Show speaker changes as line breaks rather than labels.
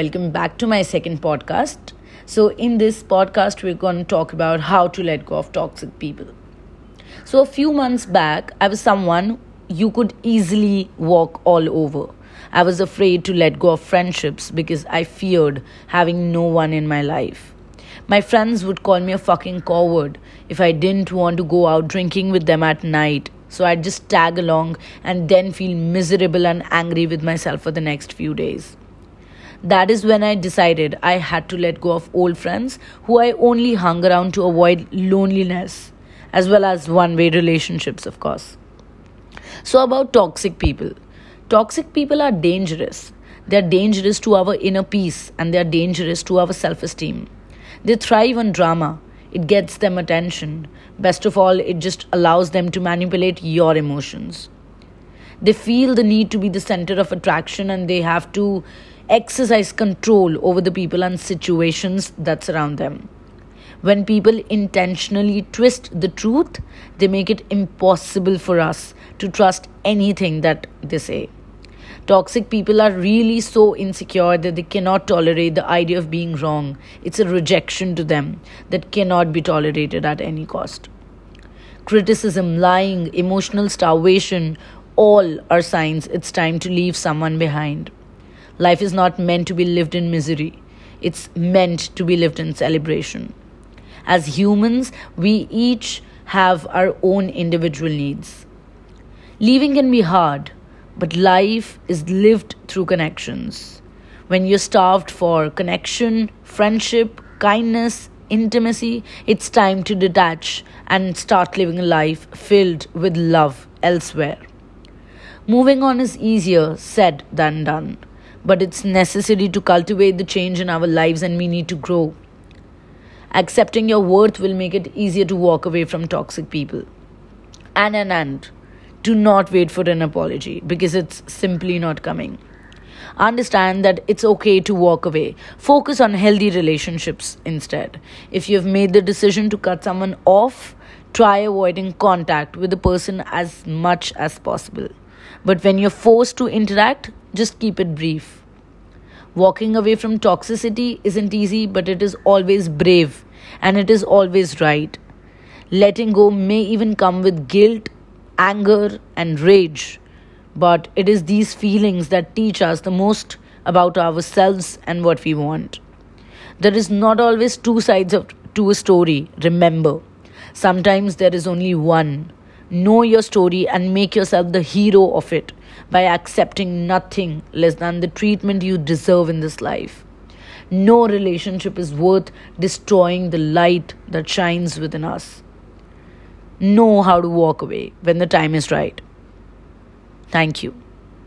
Welcome back to my second podcast. So, in this podcast, we're going to talk about how to let go of toxic people. So, a few months back, I was someone you could easily walk all over. I was afraid to let go of friendships because I feared having no one in my life. My friends would call me a fucking coward if I didn't want to go out drinking with them at night. So I'd just tag along and then feel miserable and angry with myself for the next few days. That is when I decided I had to let go of old friends who I only hung around to avoid loneliness, as well as one way relationships, of course. So, about toxic people. Toxic people are dangerous. They are dangerous to our inner peace and they are dangerous to our self esteem. They thrive on drama. It gets them attention. Best of all, it just allows them to manipulate your emotions. They feel the need to be the center of attraction and they have to exercise control over the people and situations that surround them. When people intentionally twist the truth, they make it impossible for us to trust anything that they say. Toxic people are really so insecure that they cannot tolerate the idea of being wrong. It's a rejection to them that cannot be tolerated at any cost. Criticism, lying, emotional starvation, all are signs it's time to leave someone behind. Life is not meant to be lived in misery, it's meant to be lived in celebration. As humans, we each have our own individual needs. Leaving can be hard but life is lived through connections. When you're starved for connection, friendship, kindness, intimacy, it's time to detach and start living a life filled with love elsewhere. Moving on is easier said than done, but it's necessary to cultivate the change in our lives and we need to grow. Accepting your worth will make it easier to walk away from toxic people. And and and do not wait for an apology because it's simply not coming. Understand that it's okay to walk away. Focus on healthy relationships instead. If you've made the decision to cut someone off, try avoiding contact with the person as much as possible. But when you're forced to interact, just keep it brief. Walking away from toxicity isn't easy, but it is always brave and it is always right. Letting go may even come with guilt anger, and rage. But it is these feelings that teach us the most about ourselves and what we want. There is not always two sides of, to a story, remember. Sometimes there is only one. Know your story and make yourself the hero of it by accepting nothing less than the treatment you deserve in this life. No relationship is worth destroying the light that shines within us know how to walk away when the time is right. Thank you.